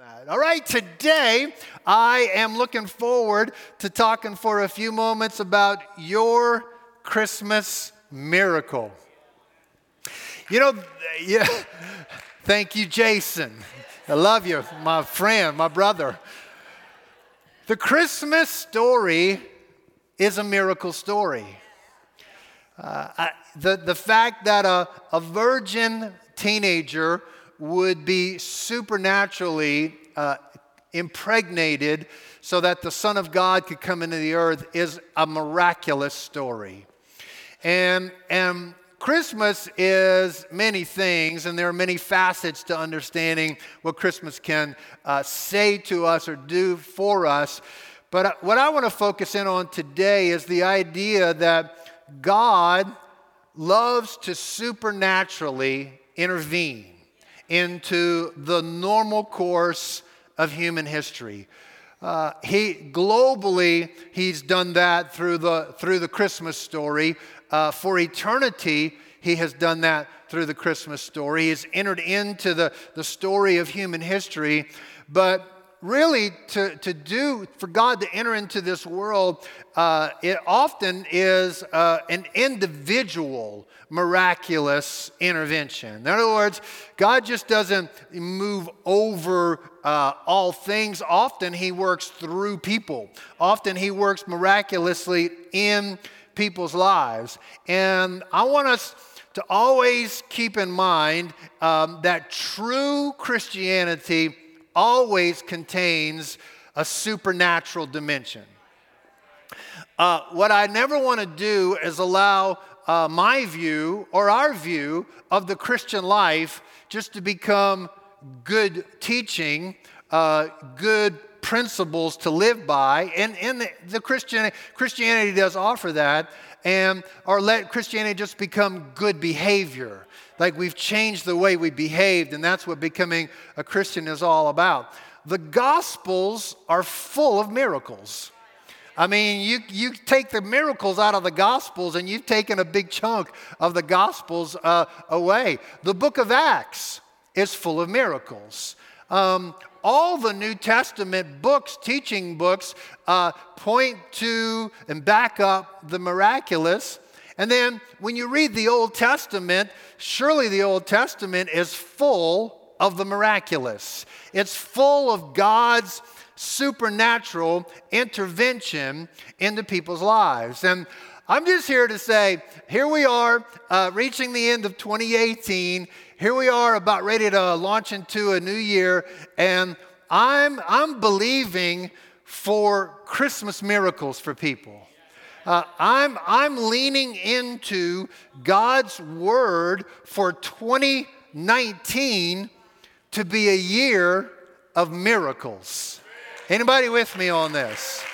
that. All right, today I am looking forward to talking for a few moments about your Christmas miracle. You know, yeah, thank you, Jason. I love you, my friend, my brother. The Christmas story is a miracle story. Uh, I, the, the fact that a, a virgin teenager would be supernaturally uh, impregnated so that the Son of God could come into the earth is a miraculous story. And, and Christmas is many things, and there are many facets to understanding what Christmas can uh, say to us or do for us. But uh, what I want to focus in on today is the idea that God loves to supernaturally intervene into the normal course of human history. Uh, he globally he's done that through the through the Christmas story. Uh, for eternity, he has done that through the Christmas story. He has entered into the, the story of human history. But really to, to do, for God to enter into this world, uh, it often is uh, an individual miraculous intervention. In other words, God just doesn't move over uh, all things. Often He works through people, often He works miraculously in people's lives. And I want us to always keep in mind um, that true Christianity always contains a supernatural dimension. Uh, what I never want to do is allow uh, my view or our view of the Christian life just to become good teaching, uh, good principles to live by. And, and the, the Christian, Christianity does offer that. And, or let Christianity just become good behavior like we've changed the way we behaved, and that's what becoming a Christian is all about. The Gospels are full of miracles. I mean, you, you take the miracles out of the Gospels and you've taken a big chunk of the Gospels uh, away. The book of Acts is full of miracles. Um, all the New Testament books, teaching books, uh, point to and back up the miraculous. And then when you read the Old Testament, surely the Old Testament is full of the miraculous. It's full of God's supernatural intervention into people's lives. And I'm just here to say, here we are, uh, reaching the end of 2018. Here we are, about ready to launch into a new year, and I'm I'm believing for Christmas miracles for people. Uh, I'm, I'm leaning into God's word for 2019 to be a year of miracles. Anybody with me on this?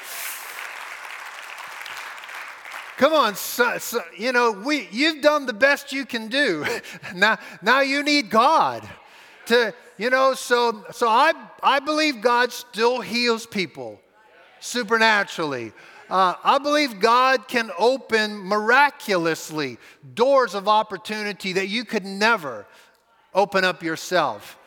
Come on, so, so, you know, we, you've done the best you can do. now, now you need God to, you know, so, so I, I believe God still heals people supernaturally. Uh, I believe God can open miraculously doors of opportunity that you could never open up yourself.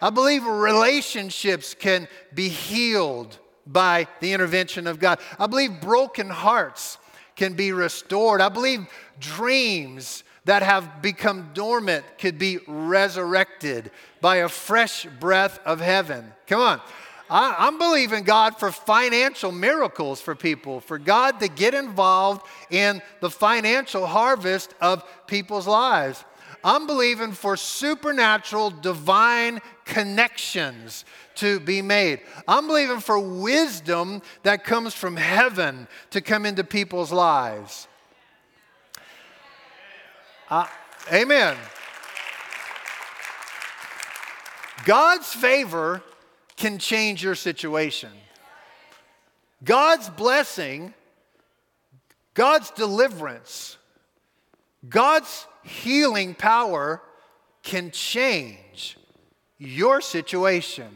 I believe relationships can be healed by the intervention of God. I believe broken hearts can be restored. I believe dreams that have become dormant could be resurrected by a fresh breath of heaven. Come on. I, am believing God for financial miracles for people, for God to get involved in the financial harvest of people's lives. I'm believing for supernatural divine connections to be made. I'm believing for wisdom that comes from heaven to come into people's lives. Uh, amen. God's favor can change your situation. God's blessing, God's deliverance, God's healing power can change your situation.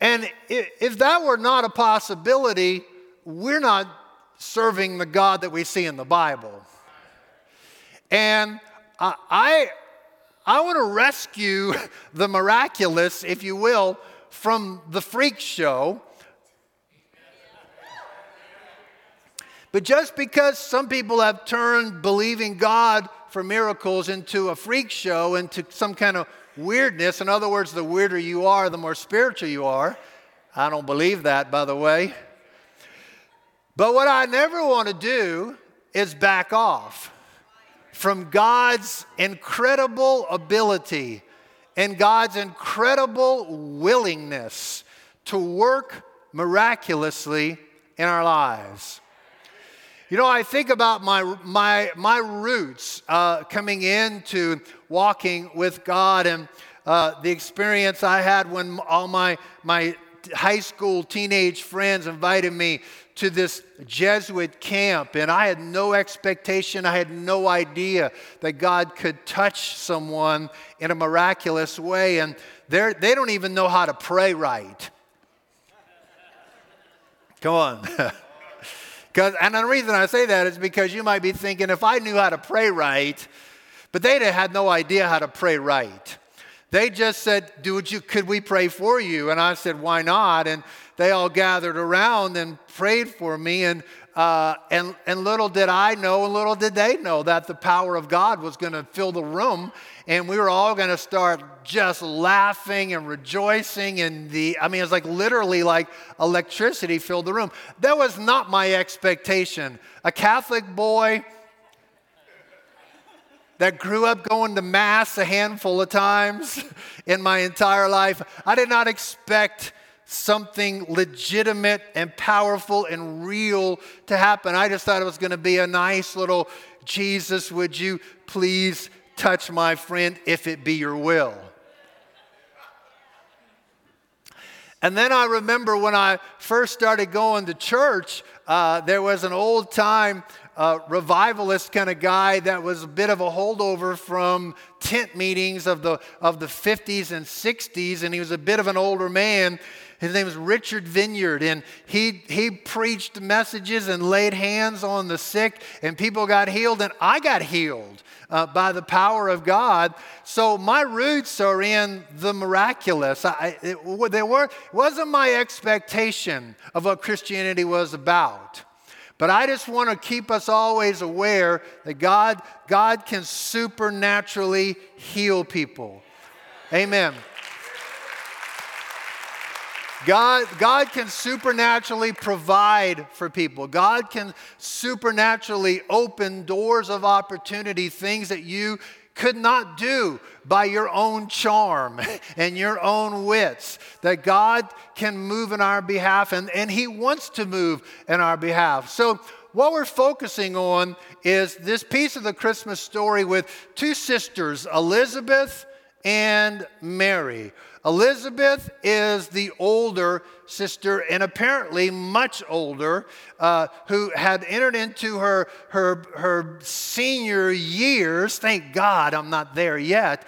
And if that were not a possibility, we're not serving the God that we see in the Bible. And I, I want to rescue the miraculous, if you will, from the freak show. But just because some people have turned believing God for miracles into a freak show, into some kind of weirdness, in other words, the weirder you are, the more spiritual you are. I don't believe that, by the way. But what I never want to do is back off from God's incredible ability and God's incredible willingness to work miraculously in our lives. You know, I think about my, my, my roots uh, coming into walking with God and uh, the experience I had when all my, my high school teenage friends invited me to this Jesuit camp, and I had no expectation, I had no idea that God could touch someone in a miraculous way, and they don't even know how to pray right. Come on. And the reason I say that is because you might be thinking, if I knew how to pray right, but they had no idea how to pray right. They just said, "Dude, you, could we pray for you?" And I said, "Why not?" And they all gathered around and prayed for me. And uh, and, and little did I know, and little did they know, that the power of God was going to fill the room, and we were all going to start just laughing and rejoicing. And the, I mean, it's like literally like electricity filled the room. That was not my expectation. A Catholic boy that grew up going to Mass a handful of times in my entire life, I did not expect something legitimate and powerful and real to happen. I just thought it was going to be a nice little Jesus, would you please touch my friend if it be your will? And then I remember when I first started going to church, uh, there was an old time uh, revivalist kind of guy that was a bit of a holdover from tent meetings of the, of the 50s and 60s, and he was a bit of an older man. His name was Richard Vineyard, and he, he preached messages and laid hands on the sick, and people got healed, and I got healed uh, by the power of God. So my roots are in the miraculous. I, it, they were, wasn't my expectation of what Christianity was about. But I just want to keep us always aware that God, God can supernaturally heal people. Amen. God, God can supernaturally provide for people. God can supernaturally open doors of opportunity, things that you could not do by your own charm and your own wits. That God can move in our behalf, and, and He wants to move in our behalf. So, what we're focusing on is this piece of the Christmas story with two sisters, Elizabeth and Mary. Elizabeth is the older sister, and apparently much older, uh, who had entered into her, her, her senior years. Thank God I'm not there yet.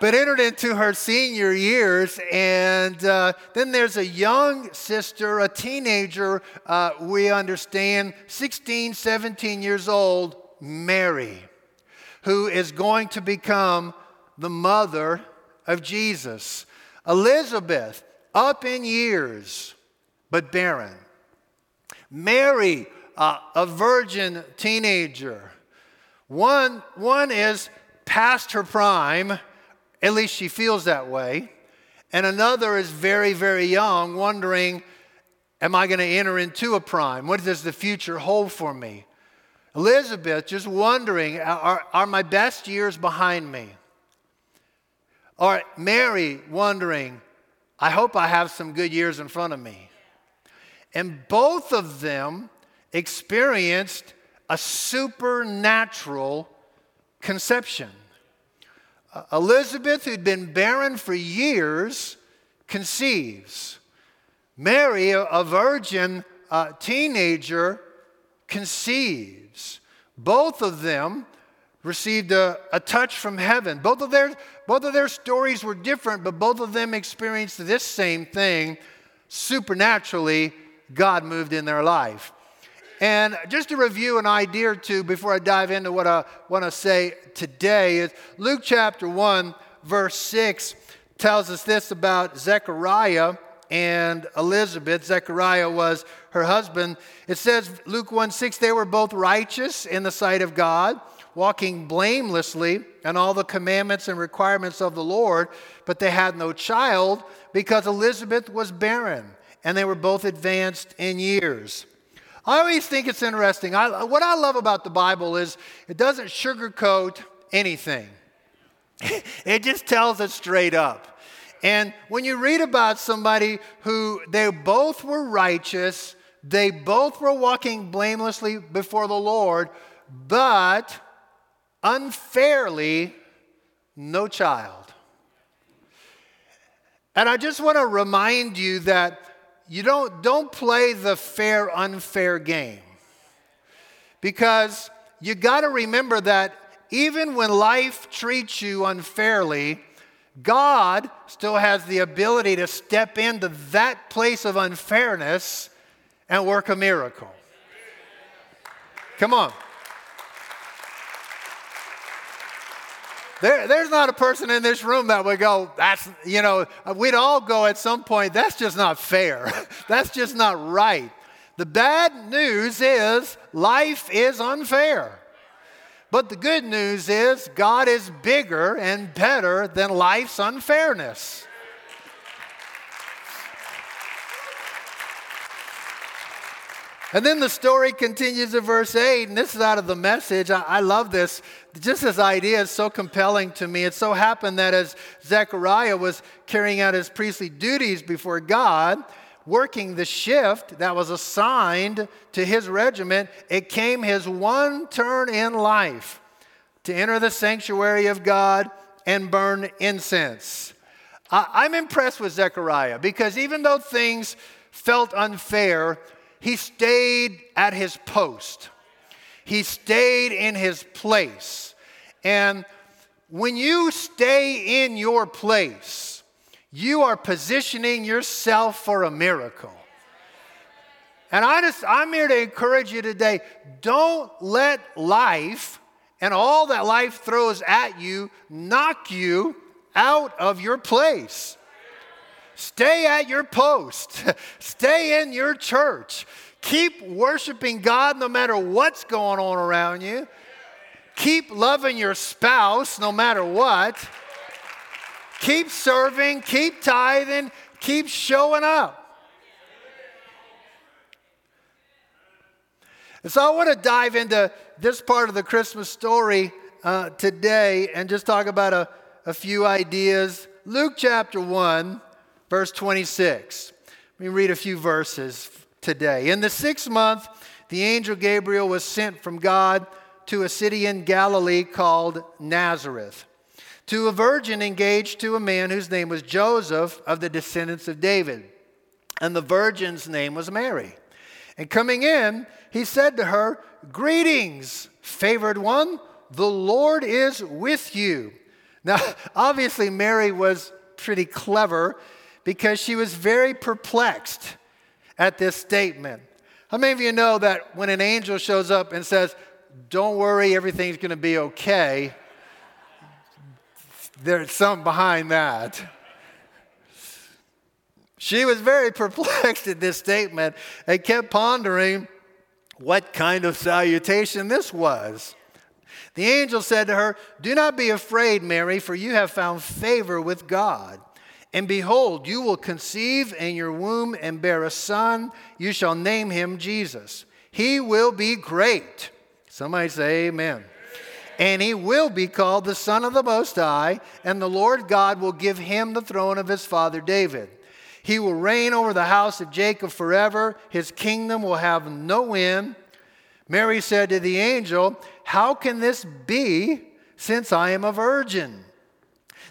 But entered into her senior years, and uh, then there's a young sister, a teenager, uh, we understand, 16, 17 years old, Mary, who is going to become the mother of Jesus. Elizabeth, up in years, but barren. Mary, uh, a virgin teenager. One, one is past her prime, at least she feels that way. And another is very, very young, wondering, am I going to enter into a prime? What does the future hold for me? Elizabeth, just wondering, are, are my best years behind me? Or Mary wondering, I hope I have some good years in front of me. And both of them experienced a supernatural conception. Uh, Elizabeth, who'd been barren for years, conceives. Mary, a, a virgin uh, teenager, conceives. Both of them received a, a touch from heaven. Both of, their, both of their stories were different, but both of them experienced this same thing. Supernaturally, God moved in their life. And just to review an idea or two before I dive into what I want to say today is Luke chapter 1, verse 6 tells us this about Zechariah and Elizabeth. Zechariah was her husband. It says, Luke 1 6, they were both righteous in the sight of God, walking blamelessly in all the commandments and requirements of the Lord, but they had no child because Elizabeth was barren and they were both advanced in years. I always think it's interesting. I, what I love about the Bible is it doesn't sugarcoat anything, it just tells it straight up. And when you read about somebody who they both were righteous, they both were walking blamelessly before the Lord, but unfairly, no child. And I just want to remind you that you don't, don't play the fair unfair game. Because you got to remember that even when life treats you unfairly, God still has the ability to step into that place of unfairness and work a miracle. Come on. There, there's not a person in this room that would go, that's, you know, we'd all go at some point, that's just not fair. that's just not right. The bad news is life is unfair. But the good news is God is bigger and better than life's unfairness. And then the story continues in verse 8, and this is out of the message. I, I, love this. Just this idea is so compelling to me. It so happened that as Zechariah was carrying out his priestly duties before God, working the shift that was assigned to his regiment, it came his one turn in life to enter the sanctuary of God and burn incense. I, I'm impressed with Zechariah because even though things felt unfair, he stayed at his post. He stayed in his place. And when you stay in your place, you are positioning yourself for a miracle. And I just, I'm here to encourage you today don't let life and all that life throws at you knock you out of your place. Stay at your post. Stay in your church. Keep worshiping God no matter what's going on around you. Keep loving your spouse no matter what. Keep serving, keep tithing, keep showing up. And so I want to dive into this part of the Christmas story uh, today and just talk about a, a few ideas. Luke chapter 1, verse 26. Let me read a few verses today. In the sixth month, the angel Gabriel was sent from God to a city in Galilee called Nazareth, to a virgin engaged to a man whose name was Joseph of the descendants of David. And the virgin's name was Mary. And coming in, he said to her, Greetings, favored one, the Lord is with you. Now, obviously, Mary was pretty clever because she was very perplexed at this statement. How many of you know that when an angel shows up and says, Don't worry, everything's going to be okay, there's something behind that? She was very perplexed at this statement and kept pondering what kind of salutation this was. The angel said to her, Do not be afraid, Mary, for you have found favor with God. And behold, you will conceive in your womb and bear a son. You shall name him Jesus. He will be great. Somebody say, Amen. And he will be called the Son of the Most High, and the Lord God will give him the throne of his father David. He will reign over the house of Jacob forever. His kingdom will have no end. Mary said to the angel, How can this be since I am a virgin?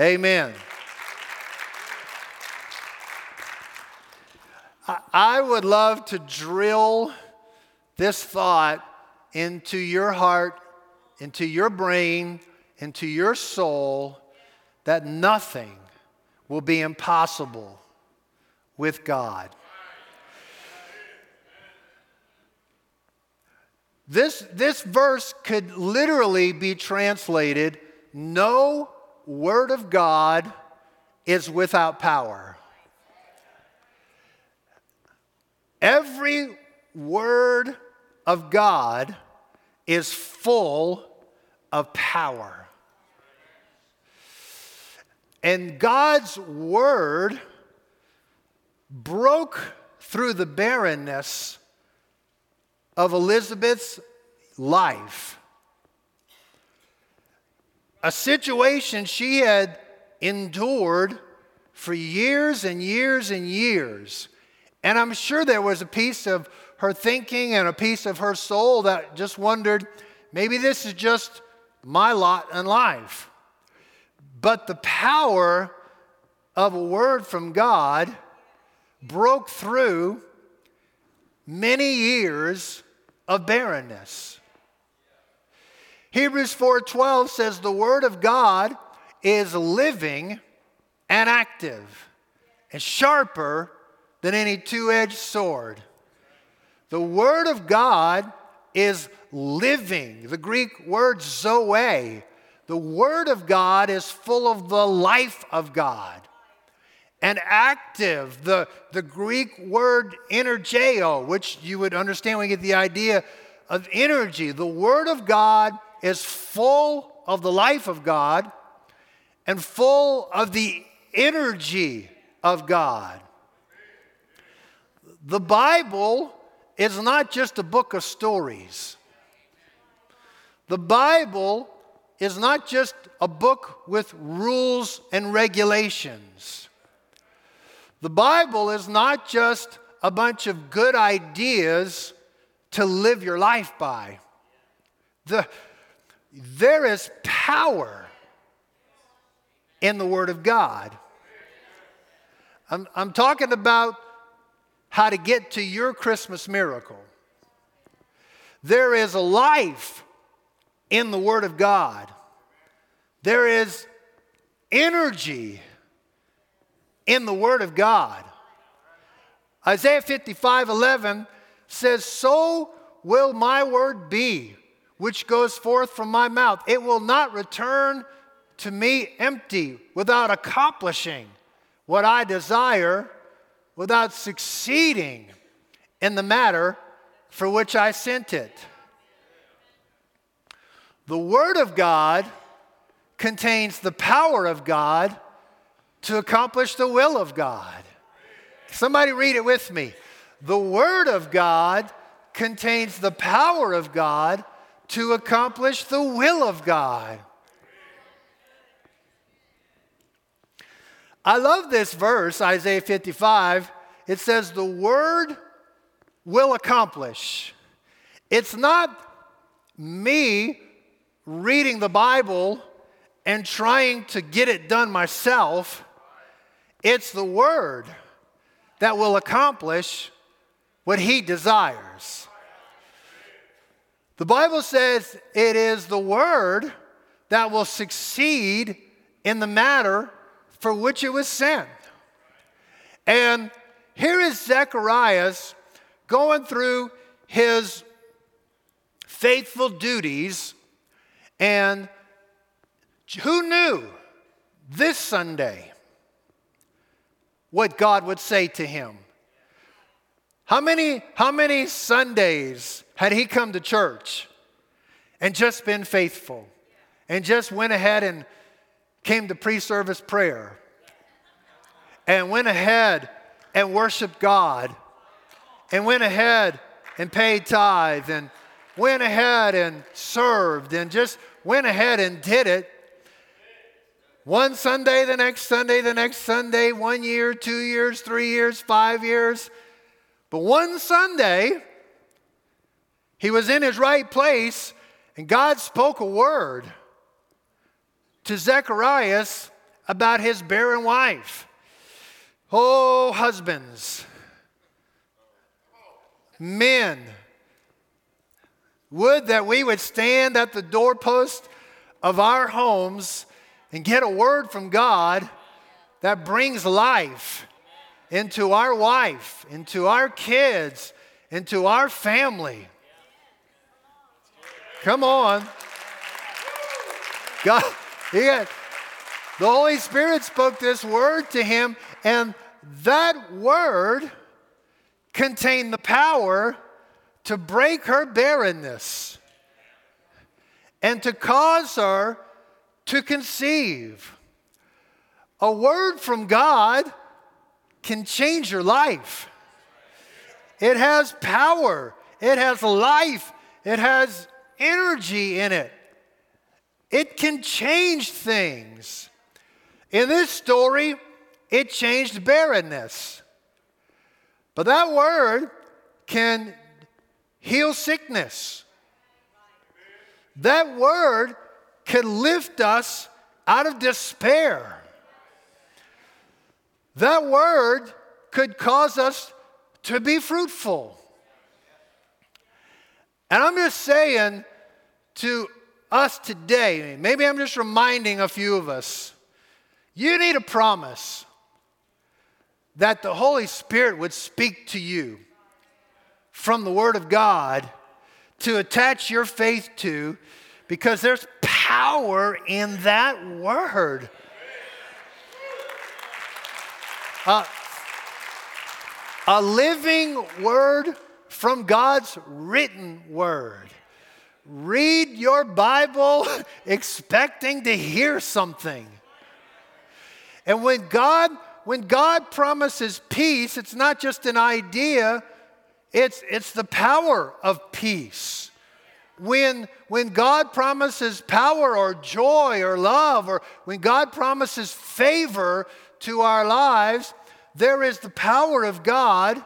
Amen. I would love to drill this thought into your heart, into your brain, into your soul that nothing will be impossible with God. This, this verse could literally be translated no word of God is without power. Every word of God is full of power. And God's word broke through the barrenness of Elizabeth's life. A situation she had endured for years and years and years. And I'm sure there was a piece of her thinking and a piece of her soul that just wondered maybe this is just my lot in life. But the power of a word from God broke through many years of barrenness. Hebrews 4:12 says the word of God is living and active and sharper than any two-edged sword. The word of God is living. The Greek word zoe. The word of God is full of the life of God and active. The, the Greek word energeo, which you would understand when you get the idea of energy. The Word of God is full of the life of God and full of the energy of God. The Bible is not just a book of stories. The Bible is not just a book with rules and regulations. The Bible is not just a bunch of good ideas to live your life by. The, there is power in the Word of God. I'm, I'm talking about how to get to your Christmas miracle. There is a life in the Word of God, there is energy in the Word of God. Isaiah 55 11 says, So will my word be, which goes forth from my mouth. It will not return to me empty, without accomplishing what I desire, without succeeding in the matter for which I sent it. The Word of God contains the power of God to accomplish the will of God. Somebody read it with me. The Word of God contains the power of God to accomplish the will of God. I love this verse, Isaiah 55. It says, The Word will accomplish. It's not me reading the Bible and trying to get it done myself. It's the Word that will accomplish what He desires. The Bible says it is the Word that will succeed in the matter for which it was sent. And here is Zacharias going through his faithful duties, and who knew this Sunday what God would say to him. How many, how many Sundays had he come to church and just been faithful and just went ahead and came to pre service prayer and went ahead and worshiped God and went ahead and paid tithe and went ahead and served and just went ahead and did it One Sunday, the next Sunday, the next Sunday, one year, two years, three years, five years. But one Sunday, he was in his right place, and God spoke a word to Zacharias about his barren wife. Oh, husbands, men, would that we would stand at the doorpost of our homes and get a word from God that brings life into our wife, into our kids, into our family. Come on. God, the Holy Spirit spoke this word to him, and that word contained the power to break her barrenness and to cause her to conceive. A word from God can change your life. It has power, it has life, it has energy in it. It can change things. In this story, it changed barrenness. But that word can heal sickness. That word can lift us out of despair. That word could cause us to be fruitful. And I'm just saying to us today, maybe I'm just reminding a few of us, you need a promise that the Holy Spirit would speak to you from the Word of God to attach your faith to because there's power in that Word. Uh, a living Word from God's written Word. Read your Bible expecting to hear something. And when God when God promises peace, it's not just an idea, it's, it's the power of peace. When, when God promises power or joy or love, or when God promises favor to our lives, there is the power of God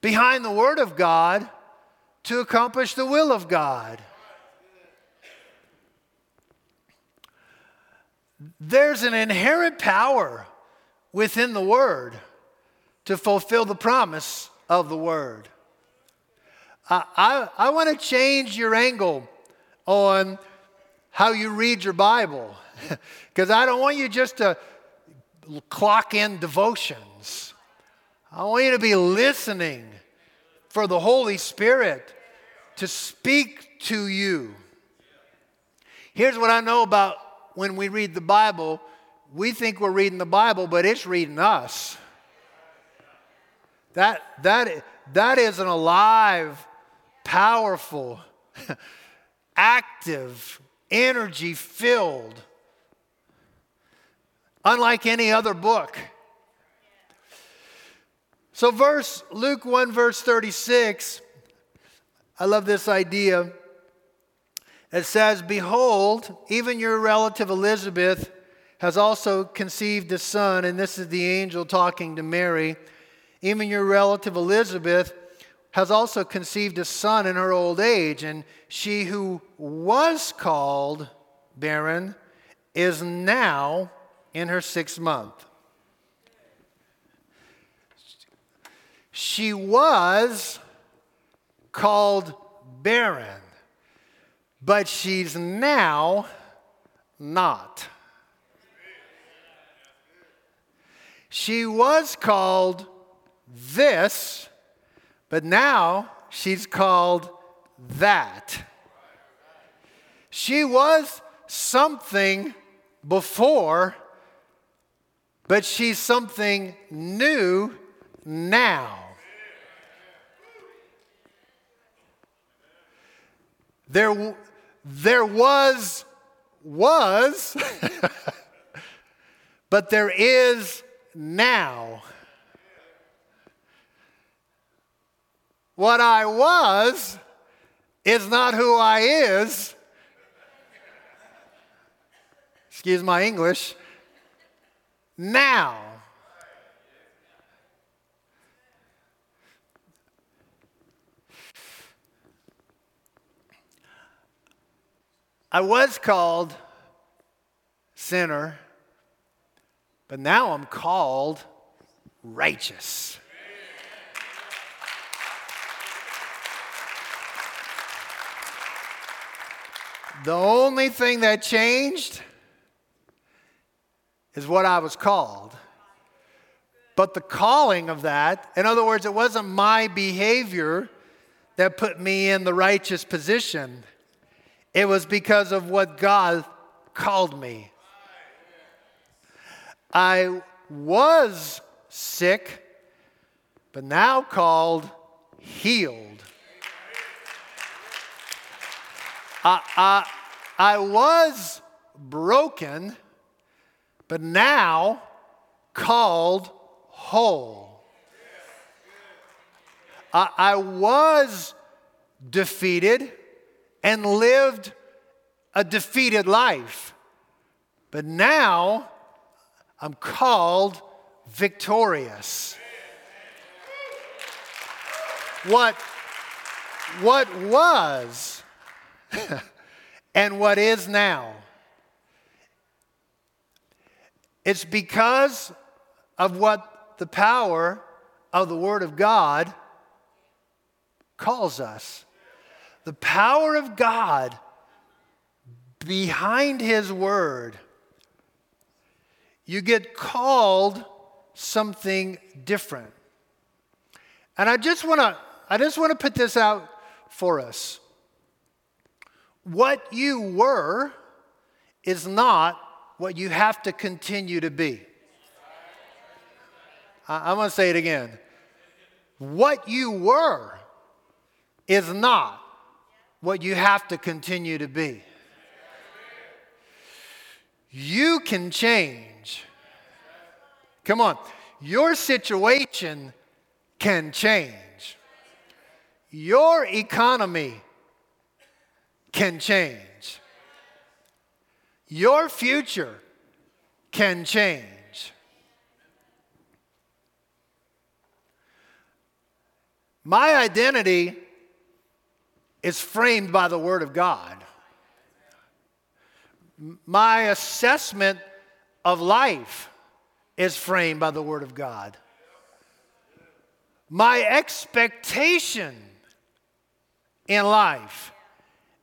behind the Word of God to accomplish the will of God. There's an inherent power within the Word to fulfill the promise of the Word. I, I, I want to change your angle on how you read your Bible because I don't want you just to clock in devotions. I want you to be listening for the Holy Spirit to speak to you. Here's what I know about when we read the Bible we think we're reading the Bible, but it's reading us. That, that, that is an alive, powerful, active, energy filled, unlike any other book. So, verse Luke 1, verse 36, I love this idea. It says, Behold, even your relative Elizabeth has also conceived a son, and this is the angel talking to Mary. Even your relative Elizabeth has also conceived a son in her old age, and she who was called barren is now in her sixth month. She was called barren, but she's now not. She was called this, but now she's called that. She was something before, but she's something new now. There, there was, was, but there is now. What I was is not who I is. excuse my English, now. I was called sinner, but now I'm called righteous. The only thing that changed is what I was called. But the calling of that, in other words, it wasn't my behavior that put me in the righteous position. It was because of what God called me. I was sick, but now called healed. I, I, I was broken, but now called whole. I, I was defeated and lived a defeated life, but now I'm called victorious. What, what was and what is now. It's because of what the power of the Word of God calls us. The power of God behind His Word. You get called something different. And I just want to I just want to put this out for us. What you were is not what you have to continue to be. I, am going to say it again. What you were is not what you have to continue to be. You can change. Come on. Your situation can change. Your economy can change. Your future can change. My identity is framed by the Word of God. My assessment of life is framed by the Word of God. My expectation in life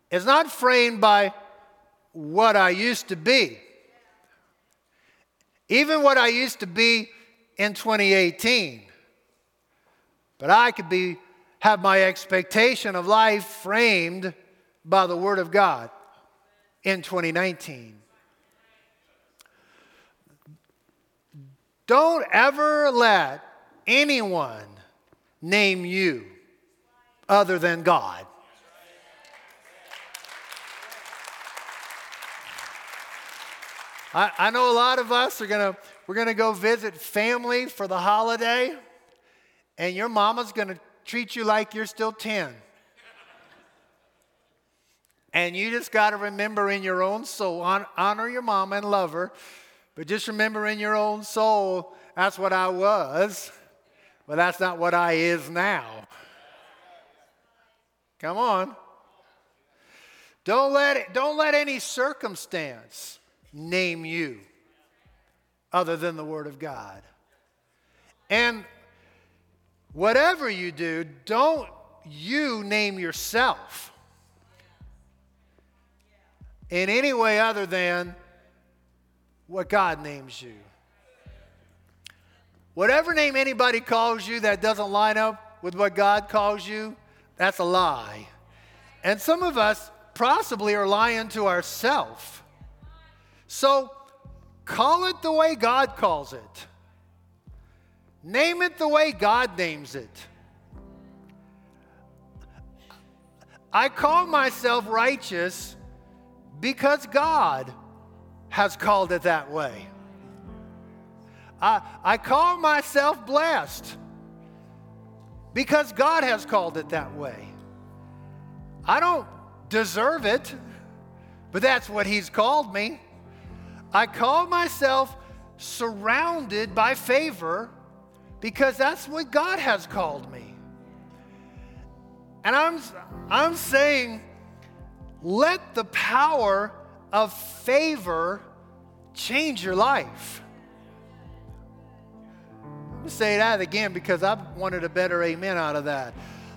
is not framed by what I used to be. Even what I used to be in 2018. But I could be have my expectation of life framed by the word of God in 2019. Don't ever let anyone name you other than God. I, I know a lot of us are gonna we're gonna go visit family for the holiday, and your mama's gonna treat you like you're still 10. And you just got to remember in your own soul, honor your mama and love her, but just remember in your own soul, that's what I was, but that's not what I is now. Come on. Don't let, it, don't let any circumstance name you other than the Word of God. And whatever you do, don't you name yourself in any way other than what God names you. Whatever name anybody calls you that doesn't line up with what God calls you, that's a lie. And some of us possibly are lying to ourselves so call it the way God calls it. Name it the way God names it. I call myself righteous because God has called it that way. I, I call myself blessed because God has called it that way. I don't deserve it, but that's what He's called me. I call myself surrounded by favor because that's what God has called me. And I'm, I'm saying, let the power of favor change your life. Let me say that again because I wanted a better amen out of that.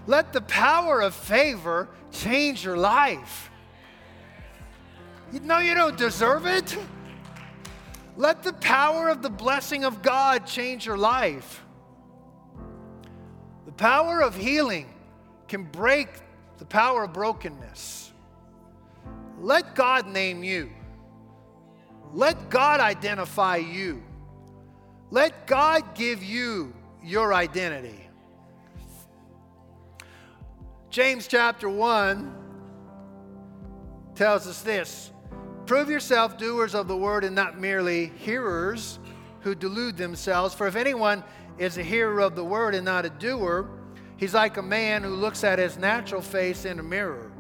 Let the power of favor change your life. You know you don't deserve it. Let the power of the blessing of God change your life. Power of healing can break the power of brokenness. Let God name you. Let God identify you. Let God give you your identity. James chapter 1 tells us this Prove yourself doers of the word and not merely hearers who delude themselves. For if anyone is a hearer of the word and not a doer, he's like a man who looks at his natural face in a mirror.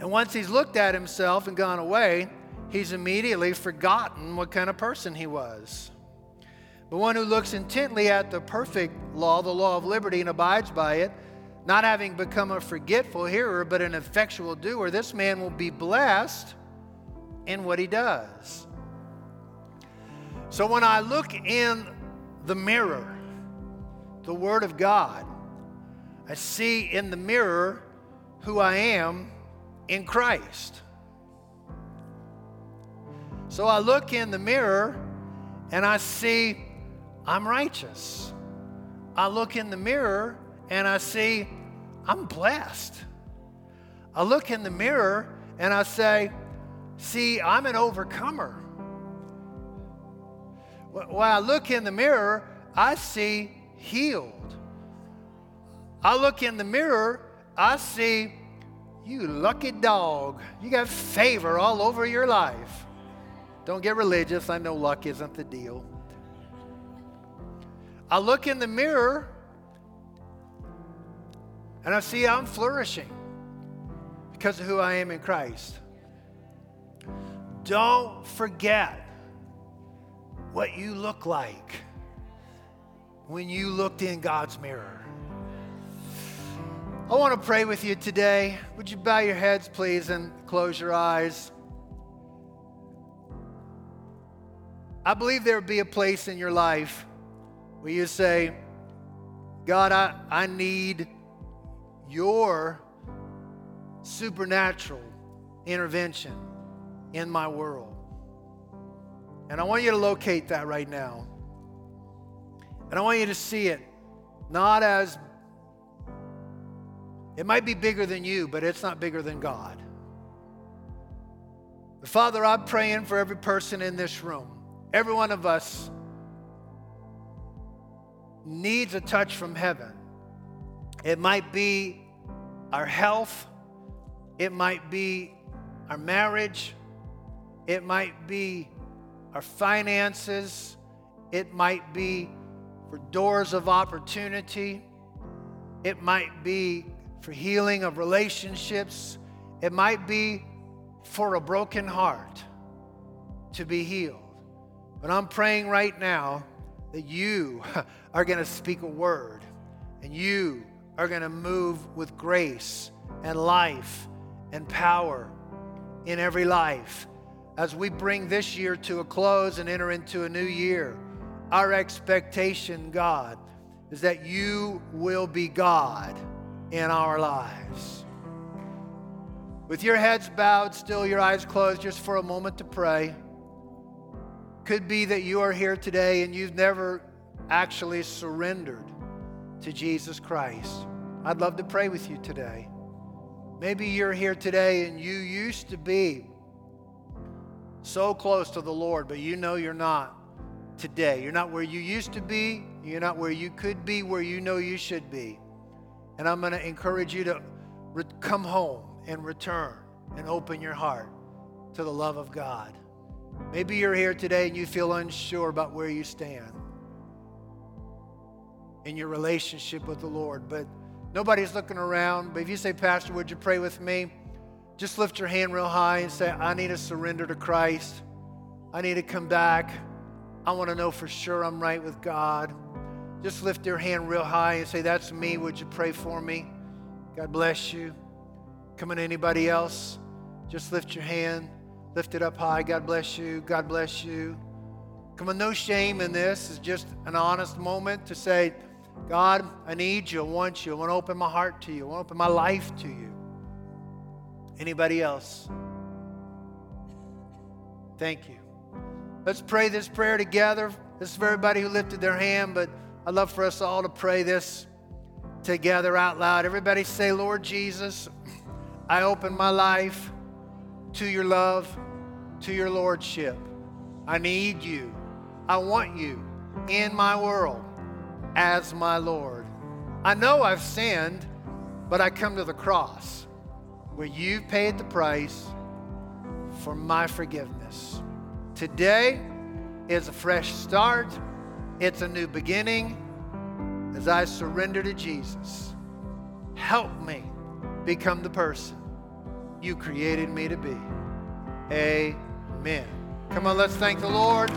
And once he's looked at himself and gone away, he's immediately forgotten what kind of person he was. But one who looks intently at the perfect law, the law of liberty, and abides by it, not having become a forgetful hearer, but an effectual doer, this man will be blessed in what he does. So when I look in the mirror, the Word of God, I see in the mirror who I am in Christ. So I look in the mirror and I see I'm righteous. I look in the mirror and I see I'm blessed. I look in the mirror and I say, See, I'm an overcomer. When I look in the mirror, I see healed. I look in the mirror, I see you lucky dog. You got favor all over your life. Don't get religious. I know luck isn't the deal. I look in the mirror and I see I'm flourishing because of who I am in Christ. Don't forget what you look like when you looked in God's mirror. I want to pray with you today. Would you bow your heads, please, and close your eyes? I believe there would be a place in your life where you say, God, I, I need your supernatural intervention in my world. And I want you to locate that right now. And I want you to see it not as, it might be bigger than you, but it's not bigger than God. Father, I'm praying for every person in this room. Every one of us needs a touch from heaven. It might be our health, it might be our marriage, it might be our finances, it might be for doors of opportunity, it might be for healing of relationships, it might be for a broken heart to be healed. But I'm praying right now that you are going to speak a word and you are going to move with grace and life and power in every life as we bring this year to a close and enter into a new year, our expectation, God, is that you will be God in our lives. With your heads bowed, still your eyes closed, just for a moment to pray. Could be that you are here today and you've never actually surrendered to Jesus Christ. I'd love to pray with you today. Maybe you're here today and you used to be so close to the Lord, but you know you're not today. You're not where you used to be. You're not where you could be, where you know you should be. And I'm going to encourage you to re- come home and return and open your heart to the love of God. Maybe you're here today and you feel unsure about where you stand in your relationship with the Lord, but nobody's looking around. But if you say, Pastor, would you pray with me? Just lift your hand real high and say, I need to surrender to Christ. I need to come back. I want to know for sure I'm right with God. Just lift your hand real high and say, That's me. Would you pray for me? God bless you. Come on, anybody else? Just lift your hand. Lift it up high. God bless you. God bless you. Come on, no shame in this. It's just an honest moment to say, God, I need you. I want you. I want to open my heart to you. I want to open my life to you. Anybody else? Thank you. Let's pray this prayer together. This is for everybody who lifted their hand, but I'd love for us all to pray this together out loud. Everybody say, Lord Jesus, I open my life to your love, to your lordship. I need you. I want you in my world as my Lord. I know I've sinned, but I come to the cross where you've paid the price for my forgiveness. Today is a fresh start, it's a new beginning as I surrender to Jesus. Help me become the person you created me to be. Amen. Come on, let's thank the Lord.